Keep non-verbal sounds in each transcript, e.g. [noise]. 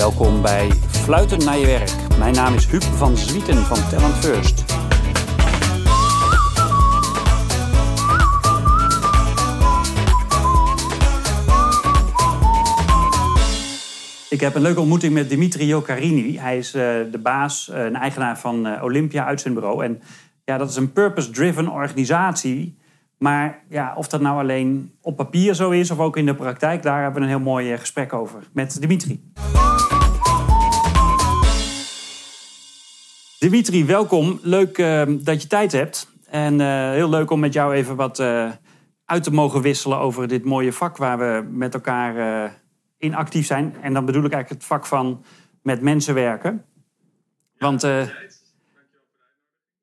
Welkom bij Fluiten naar je werk. Mijn naam is Huub van Zwieten van Talent First. Ik heb een leuke ontmoeting met Dimitri Jokarini. Hij is uh, de baas uh, en eigenaar van uh, Olympia uitzendbureau. En ja, dat is een purpose-driven organisatie. Maar ja, of dat nou alleen op papier zo is of ook in de praktijk, daar hebben we een heel mooi gesprek over met Dimitri. Dimitri, welkom. Leuk dat je tijd hebt. En heel leuk om met jou even wat uit te mogen wisselen over dit mooie vak waar we met elkaar in actief zijn. En dan bedoel ik eigenlijk het vak van met mensen werken. Want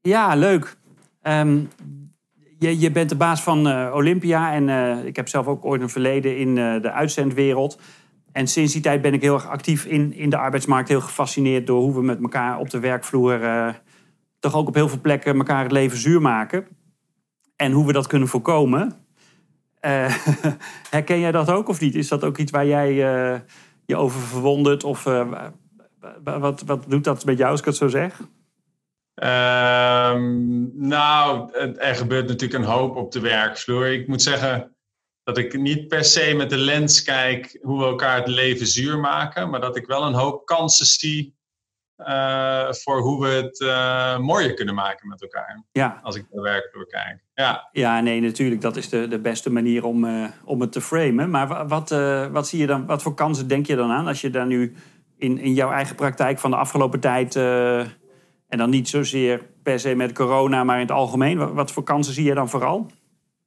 ja, leuk. Um, je, je bent de baas van uh, Olympia en uh, ik heb zelf ook ooit een verleden in de uitzendwereld. En sinds die tijd ben ik heel erg actief in, in de arbeidsmarkt. Heel gefascineerd door hoe we met elkaar op de werkvloer toch ook op heel veel plekken elkaar het leven zuur maken. En hoe we dat kunnen voorkomen. [laughs] Herken jij dat ook of niet? Is dat ook iets waar jij je over verwondert? Of wat, wat doet dat met jou als ik het zo zeg? Um, nou, er gebeurt natuurlijk een hoop op de werkvloer. Ik moet zeggen dat ik niet per se met de lens kijk hoe we elkaar het leven zuur maken, maar dat ik wel een hoop kansen zie uh, voor hoe we het uh, mooier kunnen maken met elkaar. Ja. Als ik naar de werkvloer kijk. Ja. ja, nee, natuurlijk. Dat is de, de beste manier om, uh, om het te framen. Maar wat, wat, zie je dan, wat voor kansen denk je dan aan als je daar nu in, in jouw eigen praktijk van de afgelopen tijd. En dan niet zozeer per se met corona, maar in het algemeen. Wat, wat voor kansen zie je dan vooral?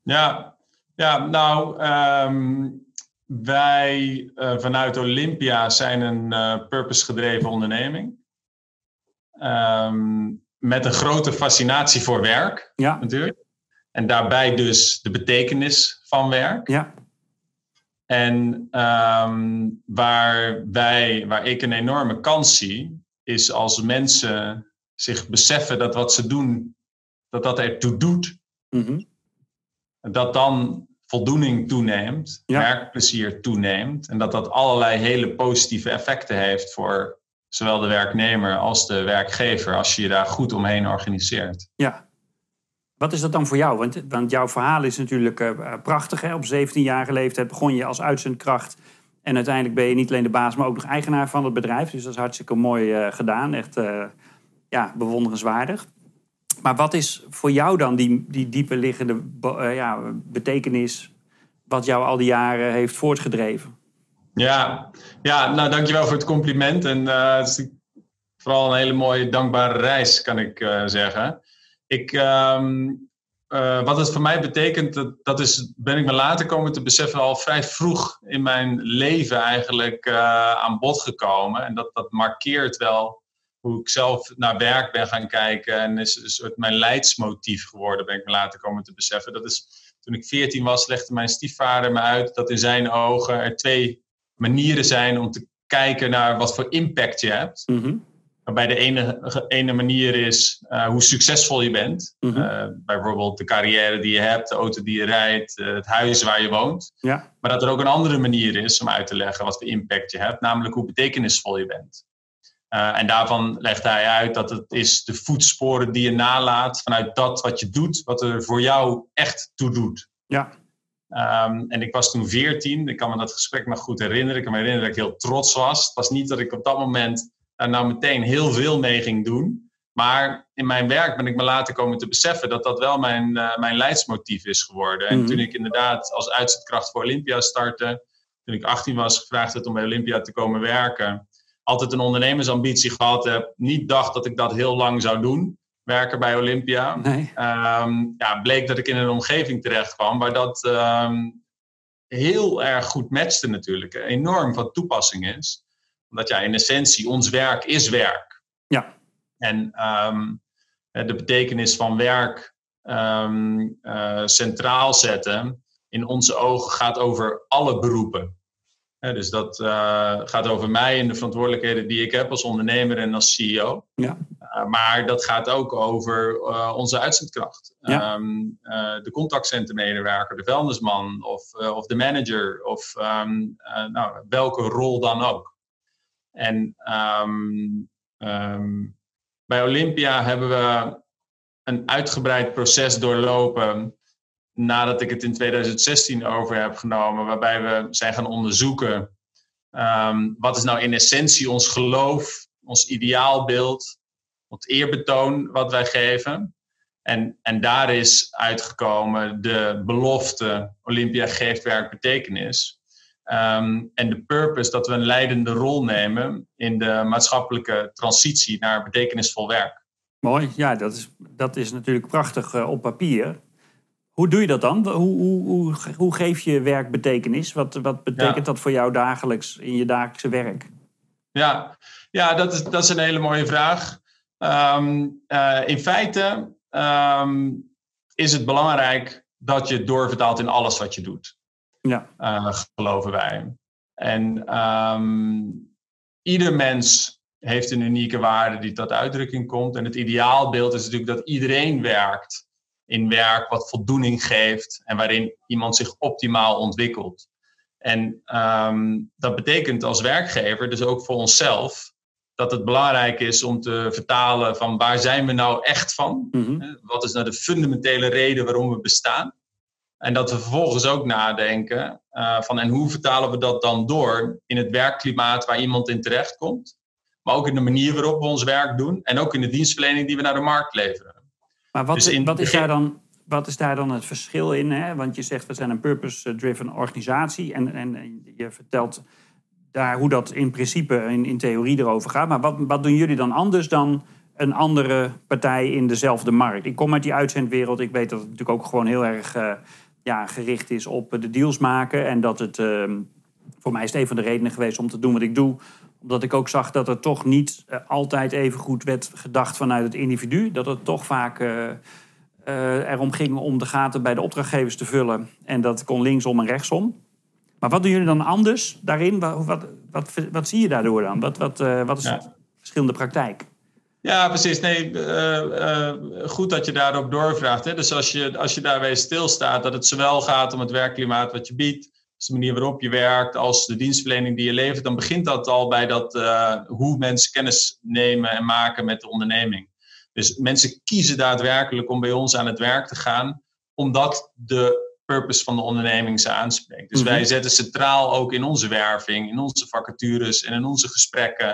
Ja, ja nou. Um, wij vanuit Olympia zijn een purpose-gedreven onderneming. Um, met een grote fascinatie voor werk, ja. natuurlijk. En daarbij dus de betekenis van werk. Ja. En um, waar wij, waar ik een enorme kans zie, is als mensen zich beseffen dat wat ze doen, dat dat ertoe doet. Mm -hmm. Dat dan voldoening toeneemt, ja. werkplezier toeneemt. En dat dat allerlei hele positieve effecten heeft voor zowel de werknemer als de werkgever, als je je daar goed omheen organiseert. Ja. Wat is dat dan voor jou? Want, want jouw verhaal is natuurlijk uh, prachtig. Hè? Op 17-jarige leeftijd begon je als uitzendkracht. En uiteindelijk ben je niet alleen de baas, maar ook nog eigenaar van het bedrijf. Dus dat is hartstikke mooi uh, gedaan. Echt uh, ja, bewonderenswaardig. Maar wat is voor jou dan die, die diepe liggende ja, betekenis... wat jou al die jaren heeft voortgedreven? Ja, ja nou dankjewel voor het compliment. En uh, het is vooral een hele mooie, dankbare reis, kan ik uh, zeggen. Ik, uh, wat het voor mij betekent, dat, dat is, ben ik me later komen te beseffen, al vrij vroeg in mijn leven eigenlijk aan bod gekomen. En dat, dat markeert wel hoe ik zelf naar werk ben gaan kijken. En is een soort mijn leidsmotief geworden, ben ik me later komen te beseffen. Dat is, toen ik 14 was, legde mijn stiefvader me uit dat in zijn ogen er twee manieren zijn om te kijken naar wat voor impact je hebt. Mm Waarbij de ene, ene manier is uh, hoe succesvol je bent. Mm -hmm. uh, bijvoorbeeld de carrière die je hebt, de auto die je rijdt, uh, het huis waar je woont. Ja. Maar dat er ook een andere manier is om uit te leggen wat voor impact je hebt, namelijk hoe betekenisvol je bent. En daarvan legt hij uit dat het is de voetsporen die je nalaat vanuit dat wat je doet, wat er voor jou echt toe doet. Ja. Um, en ik was toen 14. Ik kan me dat gesprek nog goed herinneren. Ik kan me herinneren dat ik heel trots was. Het was niet dat ik op dat moment daar nou meteen heel veel mee ging doen. Maar in mijn werk ben ik me later komen te beseffen dat dat wel mijn, uh, mijn leidsmotief is geworden. En mm -hmm. toen ik inderdaad als uitzetkracht voor Olympia startte, toen ik 18 was, gevraagd werd om bij Olympia te komen werken, altijd een ondernemersambitie gehad heb. Niet dacht dat ik dat heel lang zou doen werken bij Olympia. Nee. Um, ja, bleek dat ik in een omgeving terecht kwam waar dat um, heel erg goed matchte natuurlijk. Enorm van toepassing is. Omdat ja, in essentie, ons werk is werk. Ja. En um, de betekenis van werk uh, centraal zetten, in onze ogen gaat over alle beroepen. Dus dat uh, gaat over mij en de verantwoordelijkheden die ik heb als ondernemer en als CEO. Ja. Uh, maar dat gaat ook over uh, onze uitzendkracht. Ja. Um, de contactcentermedewerker, de vuilnisman of, of de manager of um, nou, welke rol dan ook. En ehm, ehm, bij Olympia hebben we een uitgebreid proces doorlopen nadat ik het in 2016 over heb genomen, waarbij we zijn gaan onderzoeken um, wat is nou in essentie ons geloof, ons ideaalbeeld, het eerbetoon wat wij geven. En, en daar is uitgekomen de belofte Olympia geeft werk betekenis. Ehm, en de purpose dat we een leidende rol nemen in de maatschappelijke transitie naar betekenisvol werk. Mooi, ja, dat is, dat is natuurlijk prachtig uh, op papier. Hoe doe je dat dan? Hoe, hoe, hoe, hoe geef je werk betekenis? Wat, wat betekent dat voor jou dagelijks in je dagelijkse werk? Ja, ja dat, is, dat is een hele mooie vraag. Um, uh, in feite um, is het belangrijk dat je doorvertaalt in alles wat je doet. Ja. Uh, geloven wij. En um, ieder mens heeft een unieke waarde die tot uitdrukking komt. En het ideaalbeeld is natuurlijk dat iedereen werkt in werk wat voldoening geeft en waarin iemand zich optimaal ontwikkelt. En um, dat betekent als werkgever, dus ook voor onszelf, dat het belangrijk is om te vertalen van waar zijn we nou echt van? Mm Wat is nou de fundamentele reden waarom we bestaan? En dat we vervolgens ook nadenken uh, van en hoe vertalen we dat dan door in het werkklimaat waar iemand in terechtkomt, maar ook in de manier waarop we ons werk doen en ook in de dienstverlening die we naar de markt leveren. Maar wat, dus wat, is, daar dan, wat is daar dan het verschil in? Hè? Want je zegt we zijn een purpose-driven organisatie en, en je vertelt daar hoe dat in principe in, in theorie erover gaat. Maar wat, wat doen jullie dan anders dan een andere partij in dezelfde markt? Ik kom uit die uitzendwereld. Ik weet dat het natuurlijk ook gewoon heel erg uh, ja, gericht is op de deals maken. En dat het, uh, voor mij is het een van de redenen geweest om te doen wat ik doe omdat ik ook zag dat er toch niet uh, altijd even goed werd gedacht vanuit het individu. Dat het toch vaak uh, uh, erom ging om de gaten bij de opdrachtgevers te vullen. En dat kon linksom en rechtsom. Maar wat doen jullie dan anders daarin? Wat, wat, wat, wat zie je daardoor dan? Wat, wat, wat is ja. de verschillende praktijk? Ja, precies. Nee, goed dat je daarop doorvraagt. Hè? Dus als je, als je daarbij stilstaat, dat het zowel gaat om het werkklimaat wat je biedt de manier waarop je werkt, als de dienstverlening die je levert, dan begint dat al bij dat, uh, hoe mensen kennis nemen en maken met de onderneming. Dus mensen kiezen daadwerkelijk om bij ons aan het werk te gaan, omdat de purpose van de onderneming ze aanspreekt. Dus mhm. wij zetten centraal ook in onze werving, in onze vacatures en in onze gesprekken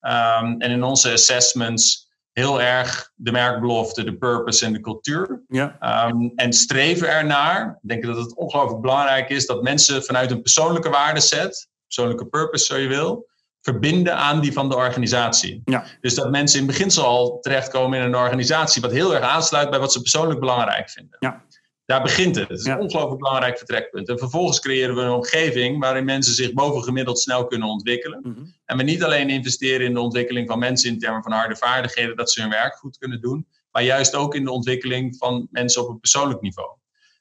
um, en in onze assessments heel erg de merkbelofte, de purpose en de cultuur. Ja. Um, en streven ernaar. Ik denk dat het ongelooflijk belangrijk is dat mensen vanuit een persoonlijke waardeset, persoonlijke purpose zo je wil, verbinden aan die van de organisatie. Ja. Dus dat mensen in beginsel al terechtkomen in een organisatie wat heel erg aansluit bij wat ze persoonlijk belangrijk vinden. Ja. Daar begint het. Het is een ongelooflijk belangrijk vertrekpunt. En vervolgens creëren we een omgeving waarin mensen zich bovengemiddeld snel kunnen ontwikkelen. Mhm. En we niet alleen investeren in de ontwikkeling van mensen in termen van harde vaardigheden, dat ze hun werk goed kunnen doen, maar juist ook in de ontwikkeling van mensen op een persoonlijk niveau.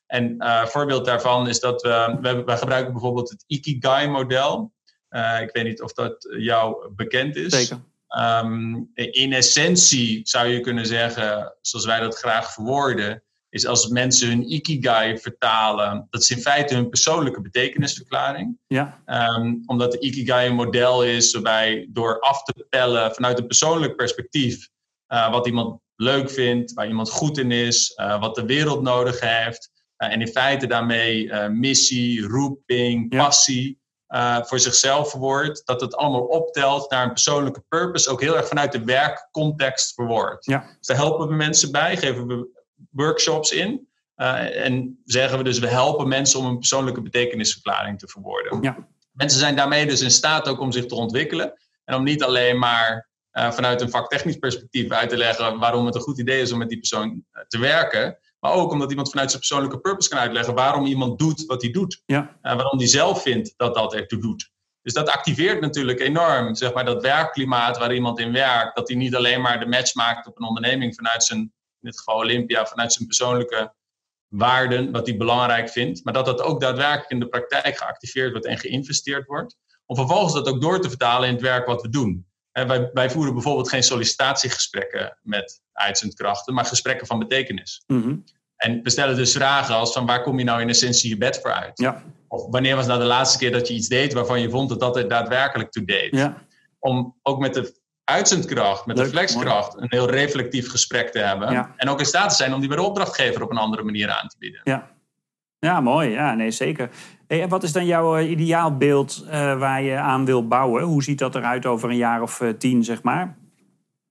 En uh, een voorbeeld daarvan is dat we, we, we gebruiken bijvoorbeeld het Ikigai-model. Uh, ik weet niet of dat jou bekend is. Zeker. Um, in essentie zou je kunnen zeggen, zoals wij dat graag verwoorden, is als mensen hun ikigai vertalen, dat is in feite hun persoonlijke betekenisverklaring. Ja. Um, omdat de ikigai een model is waarbij door af te pellen vanuit een persoonlijk perspectief uh, wat iemand leuk vindt, waar iemand goed in is, uh, wat de wereld nodig heeft. Uh, en in feite daarmee missie, roeping, passie voor zichzelf verwoordt. Dat het allemaal optelt naar een persoonlijke purpose, ook heel erg vanuit de werkcontext verwoord. Ja. Dus daar helpen we mensen bij, geven we workshops in. Uh, en zeggen we dus, we helpen mensen om een persoonlijke betekenisverklaring te verwoorden. Ja. Mensen zijn daarmee dus in staat ook om zich te ontwikkelen. En om niet alleen maar uh, vanuit een vaktechnisch perspectief uit te leggen waarom het een goed idee is om met die persoon eh, te werken. Maar ook omdat iemand vanuit zijn persoonlijke purpose kan uitleggen waarom iemand doet wat hij doet. Ja. Uh, waarom hij zelf vindt dat dat ertoe doet. Dus dat activeert natuurlijk enorm zeg maar, dat werkklimaat waar iemand in werkt. Dat hij niet alleen maar de match maakt op een onderneming vanuit zijn in dit geval Olympia, vanuit zijn persoonlijke waarden, wat hij belangrijk vindt, maar dat dat ook daadwerkelijk in de praktijk geactiveerd wordt en geïnvesteerd wordt. Om vervolgens dat ook door te vertalen in het werk wat we doen. wij, wij, voeren bijvoorbeeld geen sollicitatiegesprekken met uitzendkrachten, maar gesprekken van betekenis. Mhm. En we stellen dus vragen als van waar kom je nou in essentie je bed voor uit? Ja. Of wanneer was nou de laatste keer dat je iets deed waarvan je vond dat dat er daadwerkelijk toe deed? Ja. om ook met de uitzendkracht, met de flexkracht, een heel reflectief gesprek te hebben. En ook in staat te zijn om die bij de opdrachtgever op een andere manier aan te bieden. Ja, ja mooi. Ja, nee, zeker. Hey, en wat is dan jouw uh, ideaalbeeld uh, waar je aan wil bouwen? Hoe ziet dat eruit over een jaar of uh, tien, zeg maar?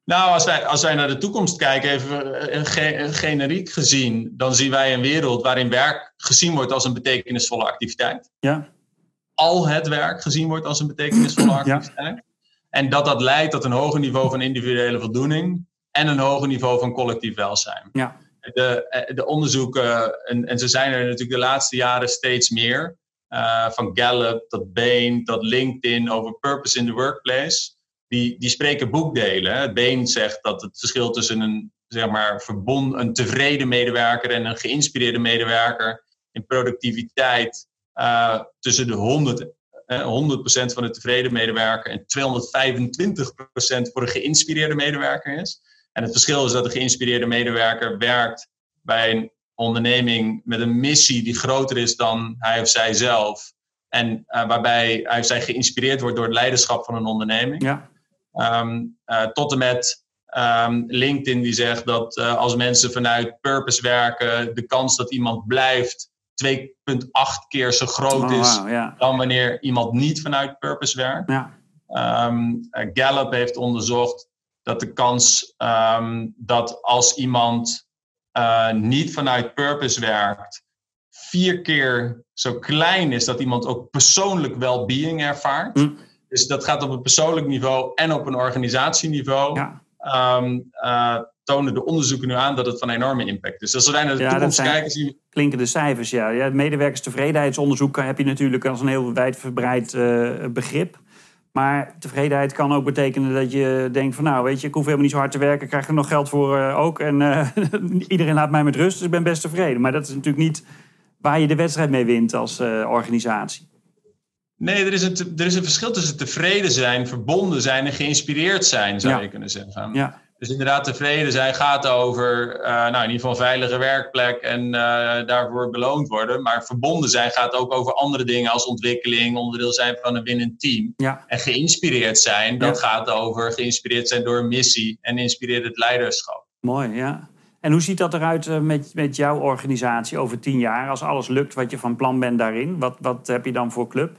Nou, als wij, als wij naar de toekomst kijken, even generiek gezien, dan zien wij een wereld waarin werk gezien wordt als een betekenisvolle activiteit. Ja. Al het werk gezien wordt als een betekenisvolle activiteit. Ja. En dat dat leidt tot een hoger niveau van individuele voldoening en een hoger niveau van collectief welzijn. Ja. De, de onderzoeken, en, en ze zijn er natuurlijk de laatste jaren steeds meer, uh, van Gallup tot Bain tot LinkedIn over purpose in the workplace, die, die spreken boekdelen. Bain zegt dat het verschil tussen een, zeg maar, verbond, een tevreden medewerker en een geïnspireerde medewerker in productiviteit uh, tussen de 100 100% van de tevreden medewerker en 225% voor een geïnspireerde medewerker is. En het verschil is dat de geïnspireerde medewerker werkt bij een onderneming met een missie die groter is dan hij of zij zelf. En uh, waarbij hij of zij geïnspireerd wordt door het leiderschap van een onderneming. Ja. Um, uh, tot en met um, LinkedIn die zegt dat uh, als mensen vanuit purpose werken, de kans dat iemand blijft 2,8 keer zo groot oh, is dan wanneer iemand niet vanuit purpose werkt. Ja. Um, Gallup heeft onderzocht dat de kans um, dat als iemand uh, niet vanuit purpose werkt, vier keer zo klein is dat iemand ook persoonlijk well-being ervaart. Mm. Dus dat gaat op een persoonlijk niveau en op een organisatieniveau. Ja. Um, uh, tonen de onderzoeken nu aan dat het van enorme impact is. Dus als naar de ja, toekomst zijn kijken, zien we... Klinkende cijfers, ja. ja medewerkerstevredenheidsonderzoek heb je natuurlijk als een heel wijdverbreid uh, begrip. Maar tevredenheid kan ook betekenen dat je denkt van... nou, weet je, ik hoef helemaal niet zo hard te werken. Ik krijg er nog geld voor uh, ook. En uh, [laughs] iedereen laat mij met rust, dus ik ben best tevreden. Maar dat is natuurlijk niet waar je de wedstrijd mee wint als organisatie. Nee, er is, een, er is een verschil tussen tevreden zijn, verbonden zijn en geïnspireerd zijn, zou ja. je kunnen zeggen. Ja. Dus inderdaad, tevreden zijn gaat over uh, nou, in ieder geval een veilige werkplek en uh, daarvoor beloond worden. Maar verbonden zijn gaat ook over andere dingen als ontwikkeling, onderdeel zijn van een winnend team. Ja. En geïnspireerd zijn, dat Ja. gaat over geïnspireerd zijn door een missie en inspireert het leiderschap. Mooi, ja. En hoe ziet dat eruit eh, met, met jouw organisatie over tien jaar? Als alles lukt wat je van plan bent daarin, wat, wat heb je dan voor club?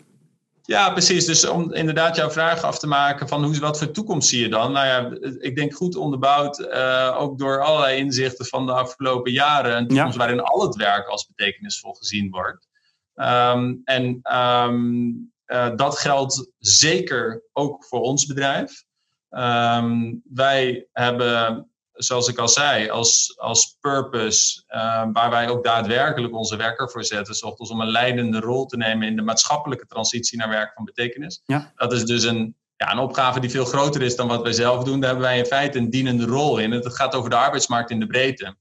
Ja, precies. Dus om inderdaad jouw vraag af te maken van hoe, wat voor toekomst zie je dan? Nou ja, ik denk goed onderbouwd, uh, ook door allerlei inzichten van de afgelopen jaren. Een toekomst Ja. waarin al het werk als betekenisvol gezien wordt. Um, en um, uh, dat geldt zeker ook voor ons bedrijf. Um, wij hebben, zoals ik al zei, als, als purpose, uh, waar wij ook daadwerkelijk onze werker voor zetten, s ochtends om een leidende rol te nemen in de maatschappelijke transitie naar werk van betekenis. Ja. Dat is dus een, ja, een opgave die veel groter is dan wat wij zelf doen. Daar hebben wij in feite een dienende rol in. Het gaat over de arbeidsmarkt in de breedte.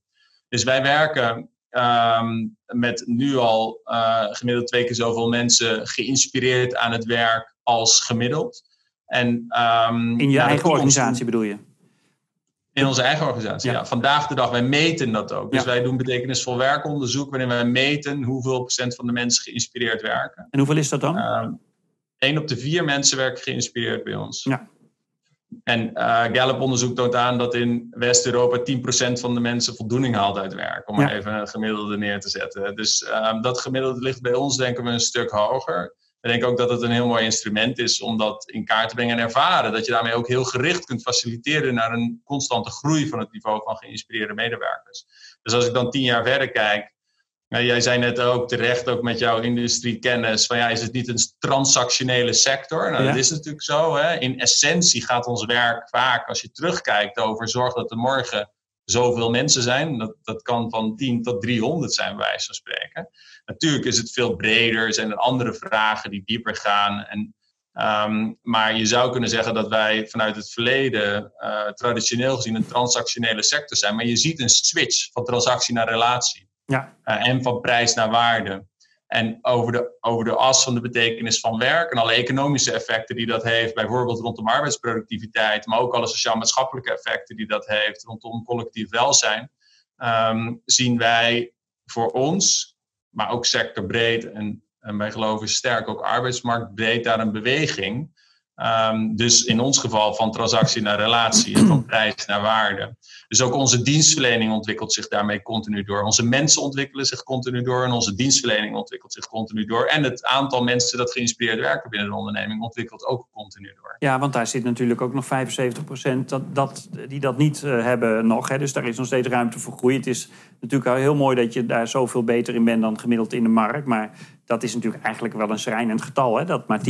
Dus wij werken um, met nu al uh, gemiddeld twee keer zoveel mensen geïnspireerd aan het werk als gemiddeld. En, um, In je eigen organisatie bedoel je? In onze eigen organisatie, ja. Ja. Vandaag de dag, wij meten dat ook. Dus Ja. wij doen betekenisvol werkonderzoek... waarin wij meten hoeveel procent van de mensen geïnspireerd werken. En hoeveel is dat dan? Um, Eén op de vier mensen werken geïnspireerd bij ons. Ja. En uh, Gallup-onderzoek toont aan dat in West-Europa 10% van de mensen voldoening haalt uit werk. Om Ja. maar even een gemiddelde neer te zetten. Dus um, dat gemiddelde ligt bij ons, denken we, een stuk hoger. We denken ook dat het een heel mooi instrument is om dat in kaart te brengen en ervaren. Dat je daarmee ook heel gericht kunt faciliteren naar een constante groei van het niveau van geïnspireerde medewerkers. Dus als ik dan tien jaar verder kijk. Nou, jij zei net ook terecht, ook met jouw industriekennis, van ja, is het niet een transactionele sector? Nou, Ja. dat is natuurlijk zo. Hè? In essentie gaat ons werk vaak, als je terugkijkt over zorg dat er morgen zoveel mensen zijn. Dat, dat kan van 10 tot 300 zijn, bij wijze van spreken. Natuurlijk is het veel breder, zijn er andere vragen die dieper gaan. En, um, maar je zou kunnen zeggen dat wij vanuit het verleden uh, traditioneel gezien een transactionele sector zijn. Maar je ziet een switch van transactie naar relatie. Ja. Uh, en van prijs naar waarde. En over de, over de as van de betekenis van werk en alle economische effecten die dat heeft, bijvoorbeeld rondom arbeidsproductiviteit, maar ook alle sociaal-maatschappelijke effecten die dat heeft rondom collectief welzijn, um, zien wij voor ons, maar ook sectorbreed en, en wij geloven sterk ook arbeidsmarktbreed daar een beweging Ehm, dus in ons geval van transactie naar relatie en van prijs naar waarde. Dus ook onze dienstverlening ontwikkelt zich daarmee continu door. Onze mensen ontwikkelen zich continu door en onze dienstverlening ontwikkelt zich continu door. En het aantal mensen dat geïnspireerd werken binnen de onderneming ontwikkelt ook continu door. Ja, want daar zit natuurlijk ook nog 75% dat, dat, die dat niet uh, hebben nog. Hè. Dus daar is nog steeds ruimte voor groei. Het is natuurlijk heel mooi dat je daar zoveel beter in bent dan gemiddeld in de markt. Maar dat is natuurlijk eigenlijk wel een schrijnend getal, hè? dat maar 10%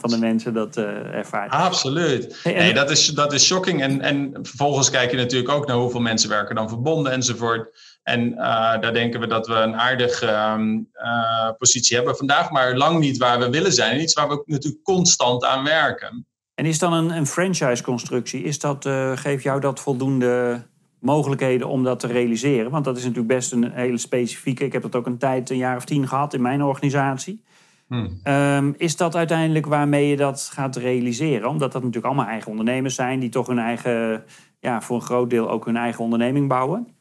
van de mensen dat uh, ervaart. Absoluut. nee, dat is, dat is shocking. En, en vervolgens kijk je natuurlijk ook naar hoeveel mensen werken dan verbonden enzovoort. En uh, daar denken we dat we een aardige uh, positie hebben vandaag, maar lang niet waar we willen zijn. En iets waar we natuurlijk constant aan werken. En is dan een, een franchise-constructie, is dat, geeft jou dat voldoende mogelijkheden om dat te realiseren. Want dat is natuurlijk best een hele specifieke. Ik heb dat ook een tijd, een jaar of tien gehad in mijn organisatie. Hmm. Um, is dat uiteindelijk waarmee je dat gaat realiseren? Omdat dat natuurlijk allemaal eigen ondernemers zijn die toch hun eigen, ja, voor een groot deel ook hun eigen onderneming bouwen.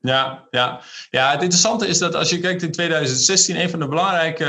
Ja, ja. ja, het interessante is dat als je kijkt in 2016, een van de belangrijke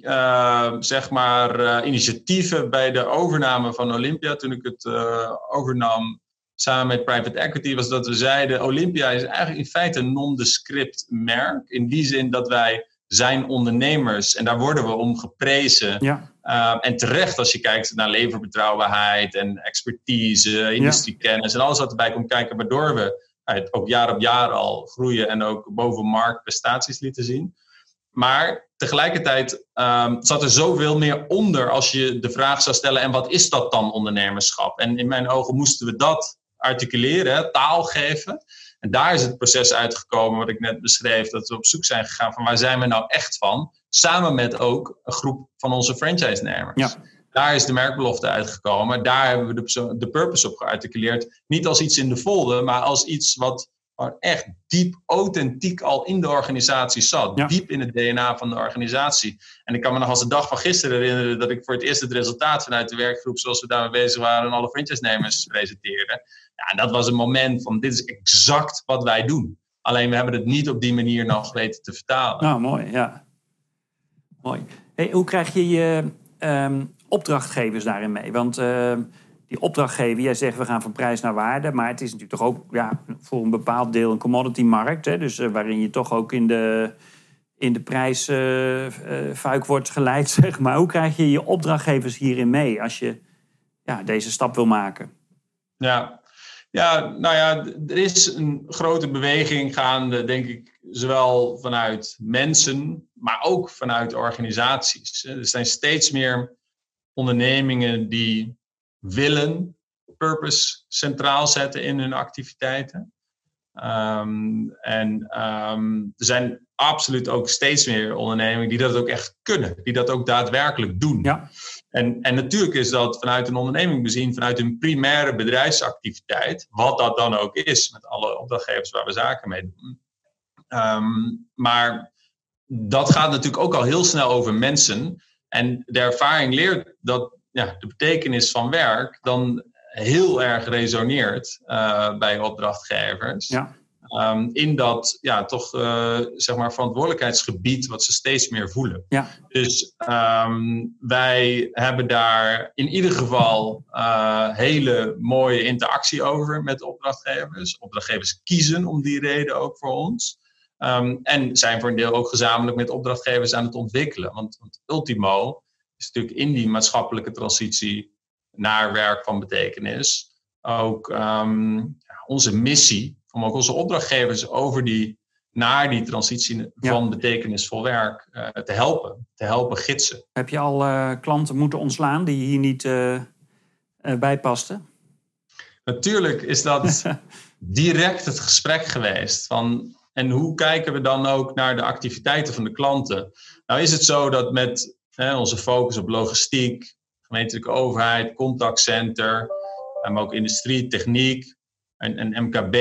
uh, zeg maar, uh, initiatieven bij de overname van Olympia, toen ik het uh, overnam samen met private equity was dat we zeiden: Olympia is eigenlijk in feite een nondescript merk. In die zin dat wij zijn ondernemers en daar worden we om geprezen. Ja. Uh, en terecht als je kijkt naar leverbetrouwbaarheid en expertise, industriekennis en alles wat erbij komt kijken, waardoor we ook jaar op jaar al groeien en ook boven markt prestaties lieten zien. Maar tegelijkertijd um, zat er zoveel meer onder als je de vraag zou stellen: en wat is dat dan ondernemerschap? En in mijn ogen moesten we dat articuleren, taal geven. En daar is het proces uitgekomen wat ik net beschreef, dat we op zoek zijn gegaan van waar zijn we nou echt van, samen met ook een groep van onze franchise-nemers. Ja. Daar is de merkbelofte uitgekomen. Daar hebben we de, de purpose op gearticuleerd. Niet als iets in de folder, maar als iets wat echt diep authentiek al in de organisatie zat. Diep in het DNA van de organisatie. En ik kan me nog als de dag van gisteren herinneren dat ik voor het eerst het resultaat vanuit de werkgroep, zoals we daarmee bezig waren, aan alle franchise-nemers [laughs] presenteerde. Ja, en dat was een moment van dit is exact wat wij doen. Alleen we hebben het niet op die manier nog weten te vertalen. Nou, mooi, ja. Mooi. Hey, hoe krijg je je um, opdrachtgevers daarin mee? Want uh, die opdrachtgever, jij zegt we gaan van prijs naar waarde, maar het is natuurlijk toch ook ja, voor een bepaald deel een commodity-markt. Hè, dus uh, waarin je toch ook in de, in de prijsfuik uh, wordt geleid, [laughs] zeg maar. Hoe krijg je je opdrachtgevers hierin mee als je ja, deze stap wil maken? Ja, ja, nou ja, er is een grote beweging gaande, denk ik, zowel vanuit mensen, maar ook vanuit organisaties. Er zijn steeds meer ondernemingen die willen purpose centraal zetten in hun activiteiten. Um, en um, er zijn absoluut ook steeds meer ondernemingen die dat ook echt kunnen, die dat ook daadwerkelijk doen. Ja. En, en natuurlijk is dat vanuit een onderneming bezien, vanuit een primaire bedrijfsactiviteit, wat dat dan ook is, met alle opdrachtgevers waar we zaken mee doen. Um, maar dat gaat natuurlijk ook al heel snel over mensen. En de ervaring leert dat ja, de betekenis van werk dan heel erg resoneert uh, bij opdrachtgevers. Ja. Um, in dat ja, toch uh, zeg maar verantwoordelijkheidsgebied wat ze steeds meer voelen. Ja. Dus um, wij hebben daar in ieder geval uh, hele mooie interactie over met opdrachtgevers. Opdrachtgevers kiezen om die reden ook voor ons. Um, en zijn voor een deel ook gezamenlijk met opdrachtgevers aan het ontwikkelen. Want, want ultimo is natuurlijk in die maatschappelijke transitie naar werk van betekenis ook onze missie om ook onze opdrachtgevers over die, naar die transitie van betekenisvol werk uh, te helpen, te helpen gidsen. Heb je al uh, klanten moeten ontslaan die hier niet uh, bij pasten? Natuurlijk is dat [laughs] direct het gesprek geweest. Van, en hoe kijken we dan ook naar de activiteiten van de klanten? Nou is het zo dat met onze focus op logistiek, gemeentelijke overheid, contactcenter, maar ook industrie, techniek, een, een MKB,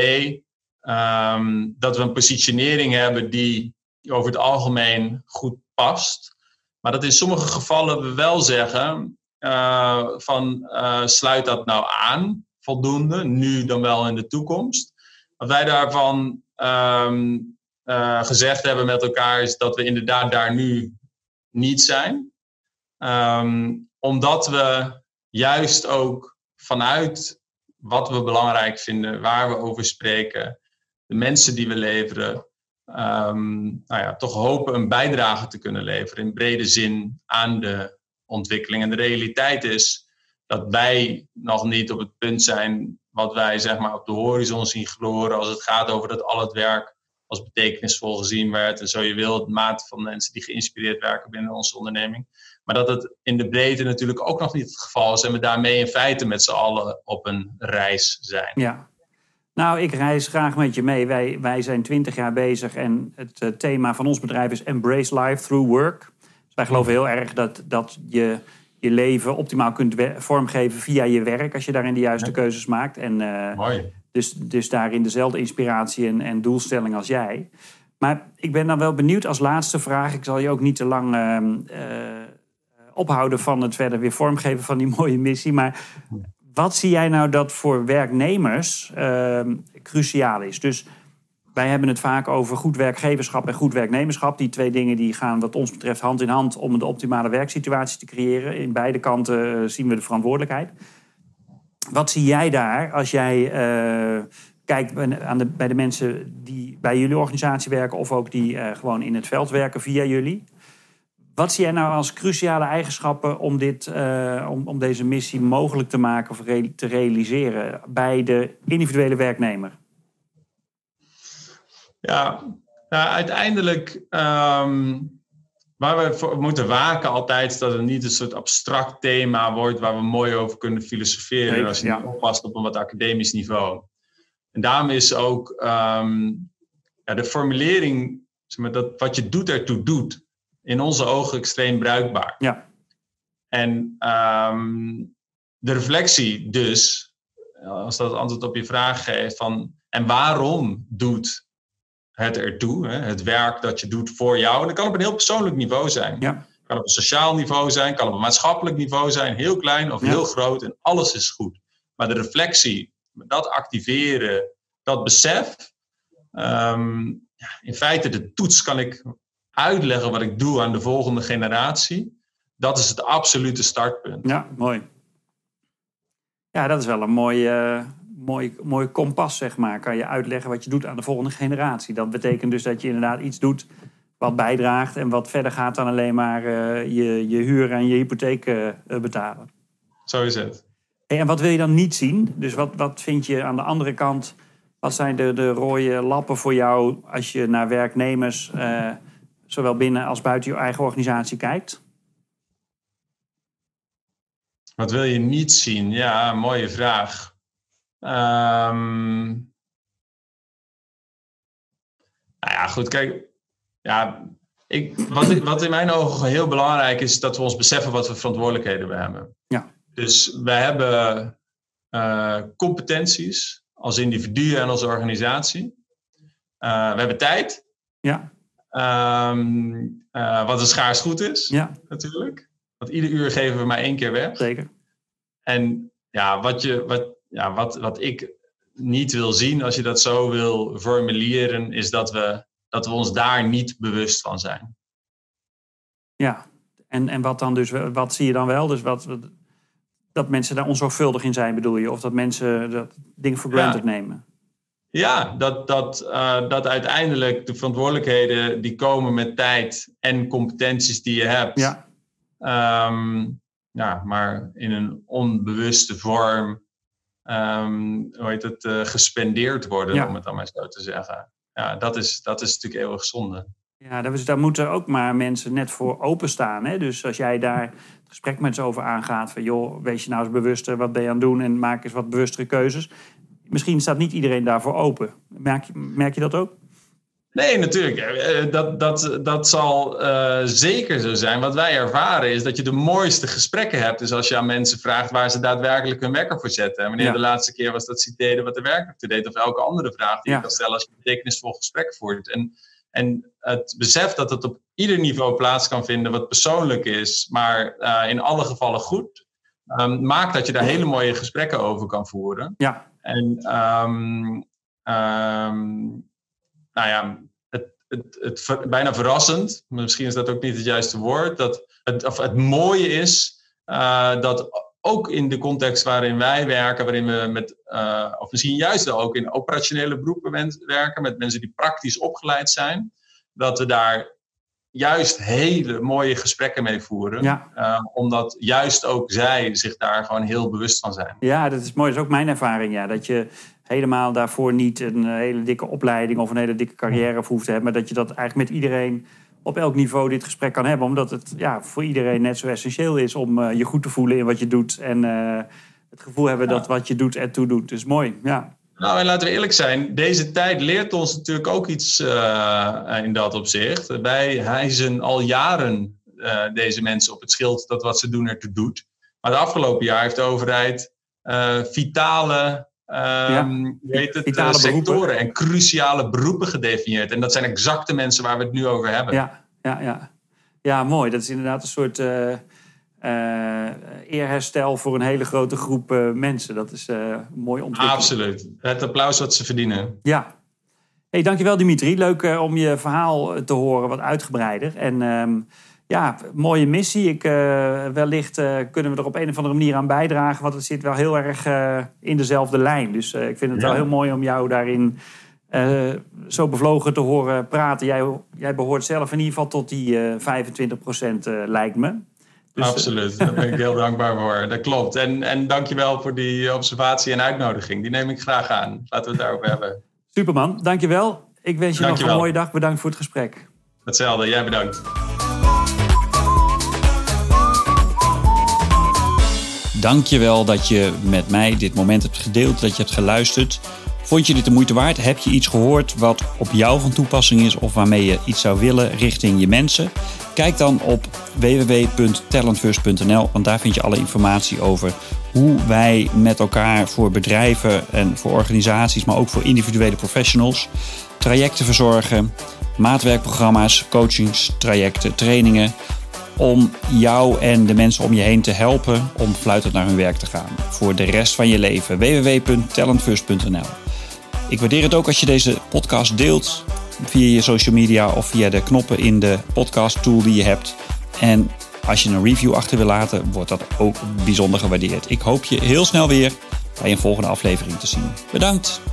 ehm, dat we een positionering hebben die over het algemeen goed past. Maar dat in sommige gevallen we wel zeggen uh, van uh, sluit dat nou aan voldoende, nu dan wel in de toekomst. Wat wij daarvan um, uh, gezegd hebben met elkaar is dat we inderdaad daar nu niet zijn. Um, omdat we juist ook vanuit wat we belangrijk vinden, waar we over spreken, de mensen die we leveren, um, nou ja, toch hopen een bijdrage te kunnen leveren in brede zin aan de ontwikkeling. En de realiteit is dat wij nog niet op het punt zijn wat wij zeg maar, op de horizon zien gloren als het gaat over dat al het werk als betekenisvol gezien werd. En zo je wil, het maat van mensen die geïnspireerd werken binnen onze onderneming. Maar dat het in de breedte natuurlijk ook nog niet het geval is. En we daarmee in feite met z'n allen op een reis zijn. Ja. Nou, ik reis graag met je mee. Wij, wij zijn twintig jaar bezig en het uh, thema van ons bedrijf is Embrace Life Through Work. Dus wij geloven heel erg dat, dat je je leven optimaal kunt vormgeven via je werk als je daarin de juiste keuzes maakt. En, uh, Mooi. Dus, dus daarin dezelfde inspiratie en, en doelstelling als jij. Maar ik ben dan wel benieuwd als laatste vraag. Ik zal je ook niet te lang uh, ophouden van het verder weer vormgeven van die [laughs] mooie missie. Maar wat zie jij nou dat voor werknemers ehm, cruciaal is? Dus wij hebben het vaak over goed werkgeverschap en goed werknemerschap. Die twee dingen die gaan wat ons betreft hand in hand om de optimale werksituatie te creëren. In beide kanten eh, zien we de verantwoordelijkheid. Wat zie jij daar als jij uh, kijkt aan de, bij de mensen die bij jullie organisatie werken of ook die uh, gewoon in het veld werken via jullie? Wat zie jij nou als cruciale eigenschappen om, dit, om, om deze missie mogelijk te maken of te realiseren bij de individuele werknemer? Ja, nou, uiteindelijk um, waar we voor moeten waken altijd is dat het niet een soort abstract thema wordt waar we mooi over kunnen filosoferen als je ja. niet oppast op een wat academisch niveau. En daarom is ook um, ja, de formulering, zeg maar, dat wat je doet ertoe doet, in onze ogen extreem bruikbaar. Ja. En um, de reflectie dus, als dat antwoord op je vraag geeft, van en waarom doet het ertoe, hè, het werk dat je doet voor jou. En dat kan op een heel persoonlijk niveau zijn. Ja. Kan op een sociaal niveau zijn, kan op een maatschappelijk niveau zijn, heel klein of ja. heel groot. En alles is goed. Maar de reflectie, dat activeren, dat besef. Um, ja, in feite, de toets kan ik uitleggen wat ik doe aan de volgende generatie. Dat is het absolute startpunt. Ja, mooi. Ja, dat is wel een mooie, mooi, mooi kompas, zeg maar. Kan je uitleggen wat je doet aan de volgende generatie. Dat betekent dus dat je inderdaad iets doet wat bijdraagt en wat verder gaat dan alleen maar uh, je, je huur en je hypotheek uh, betalen. Zo is het. En wat wil je dan niet zien? Dus wat, wat vind je aan de andere kant? Wat zijn de, de rode lappen voor jou als je naar werknemers, uh, zowel binnen als buiten je eigen organisatie, kijkt? Wat wil je niet zien? Ja, mooie vraag. Um, nou ja, goed, kijk. Ja, ik, wat, wat in mijn ogen heel belangrijk is, dat we ons beseffen wat voor verantwoordelijkheden we hebben. Ja. Dus we hebben uh, competenties als individu en als organisatie. Uh, we hebben tijd. Ja. Um, uh, wat een schaars goed is, ja. natuurlijk. Want ieder uur geven we maar één keer weg. Zeker. En ja, wat, je, wat, ja, wat, wat ik niet wil zien, als je dat zo wil formuleren, is dat we, dat we ons daar niet bewust van zijn. Ja, en, en wat dan dus, wat zie je dan wel? Dus wat, dat mensen daar onzorgvuldig in zijn, bedoel je? Of dat mensen dat ding voor granted ja. nemen? Ja, dat, dat, uh, dat uiteindelijk de verantwoordelijkheden die komen met tijd en competenties die je hebt. Ja. Um, ja, maar in een onbewuste vorm, um, hoe heet het, uh, gespendeerd worden, Ja. om het dan maar zo te zeggen. Ja, dat is, dat is natuurlijk eeuwig zonde. Ja, dus daar moeten ook maar mensen net voor openstaan. Hè? Dus als jij daar het gesprek met ze over aangaat... van joh, wees je nou eens bewuster, wat ben je aan het doen... en maak eens wat bewustere keuzes. Misschien staat niet iedereen daarvoor open. Merk merk je dat ook? Nee, natuurlijk. Eh, Dat, dat, dat zal eh, zeker zo zijn. Wat wij ervaren is dat je de mooiste gesprekken hebt. Dus als je aan mensen vraagt waar ze daadwerkelijk hun wekker voor zetten. En wanneer Ja. de laatste keer was dat ze deden wat de werkelijk te deed. Of elke andere vraag die Ja. je kan stellen als je een betekenisvol gesprek voert. En, en het besef dat het op ieder niveau plaats kan vinden wat persoonlijk is. Maar eh, in alle gevallen goed. ehm, maakt dat je daar hele mooie gesprekken over kan voeren. Ja, En ehm, nou ja, het, het, het, bijna verrassend, misschien is dat ook niet het juiste woord, dat het, of het mooie is eh, dat ook in de context waarin wij werken, waarin we met, uh, of misschien juist ook in operationele beroepen werken, met mensen die praktisch opgeleid zijn, dat we daar juist hele mooie gesprekken mee voeren. Ja. Uh, omdat juist ook zij zich daar gewoon heel bewust van zijn. Ja, dat is mooi. Dat is ook mijn ervaring. Ja. Dat je helemaal daarvoor niet een hele dikke opleiding of een hele dikke carrière hoeft te hebben. Maar dat je dat eigenlijk met iedereen op elk niveau dit gesprek kan hebben. Omdat het ja, voor iedereen net zo essentieel is om uh, je goed te voelen in wat je doet. En uh, het gevoel hebben dat wat je doet ertoe doet. Dus mooi, ja. Nou, en laten we eerlijk zijn, deze tijd leert ons natuurlijk ook iets uh, in dat opzicht. Wij hijzen al jaren deze mensen op het schild dat wat ze doen ertoe doet. Maar het afgelopen jaar heeft de overheid vitale, um, ja, het, vitale sectoren beroepen. en cruciale beroepen gedefinieerd. En dat zijn exact de mensen waar we het nu over hebben. Ja, ja, ja. ja mooi. Dat is inderdaad een soort uh, eerherstel voor een hele grote groep mensen. Dat is mooi ontwikkeld. Absoluut. Het applaus wat ze verdienen. Ja. Hey, dankjewel Dimitri. Leuk om je verhaal te horen, wat uitgebreider. En um, ja, mooie missie. Ik, wellicht kunnen we er op een of andere manier aan bijdragen. Want het zit wel heel erg in dezelfde lijn. Dus ik vind het ja. wel heel mooi om jou daarin zo bevlogen te horen praten. Jij, jij behoort zelf in ieder geval tot die 25% lijkt me. Dus, Absoluut, daar ben ik heel [laughs] dankbaar voor. Dat klopt. En, en dankjewel voor die observatie en uitnodiging. Die neem ik graag aan. Laten we het daarover hebben. Superman, dankjewel. Ik wens je dankjewel. nog een mooie dag. Bedankt voor het gesprek. Hetzelfde, jij bedankt. Dankjewel dat je met mij dit moment hebt gedeeld, dat je hebt geluisterd. Vond je dit de moeite waard? Heb je iets gehoord wat op jou van toepassing is of waarmee je iets zou willen richting je mensen? Kijk dan op www.talentfirst.nl, want daar vind je alle informatie over hoe wij met elkaar voor bedrijven en voor organisaties, maar ook voor individuele professionals, trajecten verzorgen, maatwerkprogramma's, coachings, trajecten, trainingen, om jou en de mensen om je heen te helpen om fluitend naar hun werk te gaan voor de rest van je leven. www.talentfirst.nl. Ik waardeer het ook als je deze podcast deelt via je social media of via de knoppen in de podcast tool die je hebt. En als je een review achter wil laten, wordt dat ook bijzonder gewaardeerd. Ik hoop je heel snel weer bij een volgende aflevering te zien. Bedankt!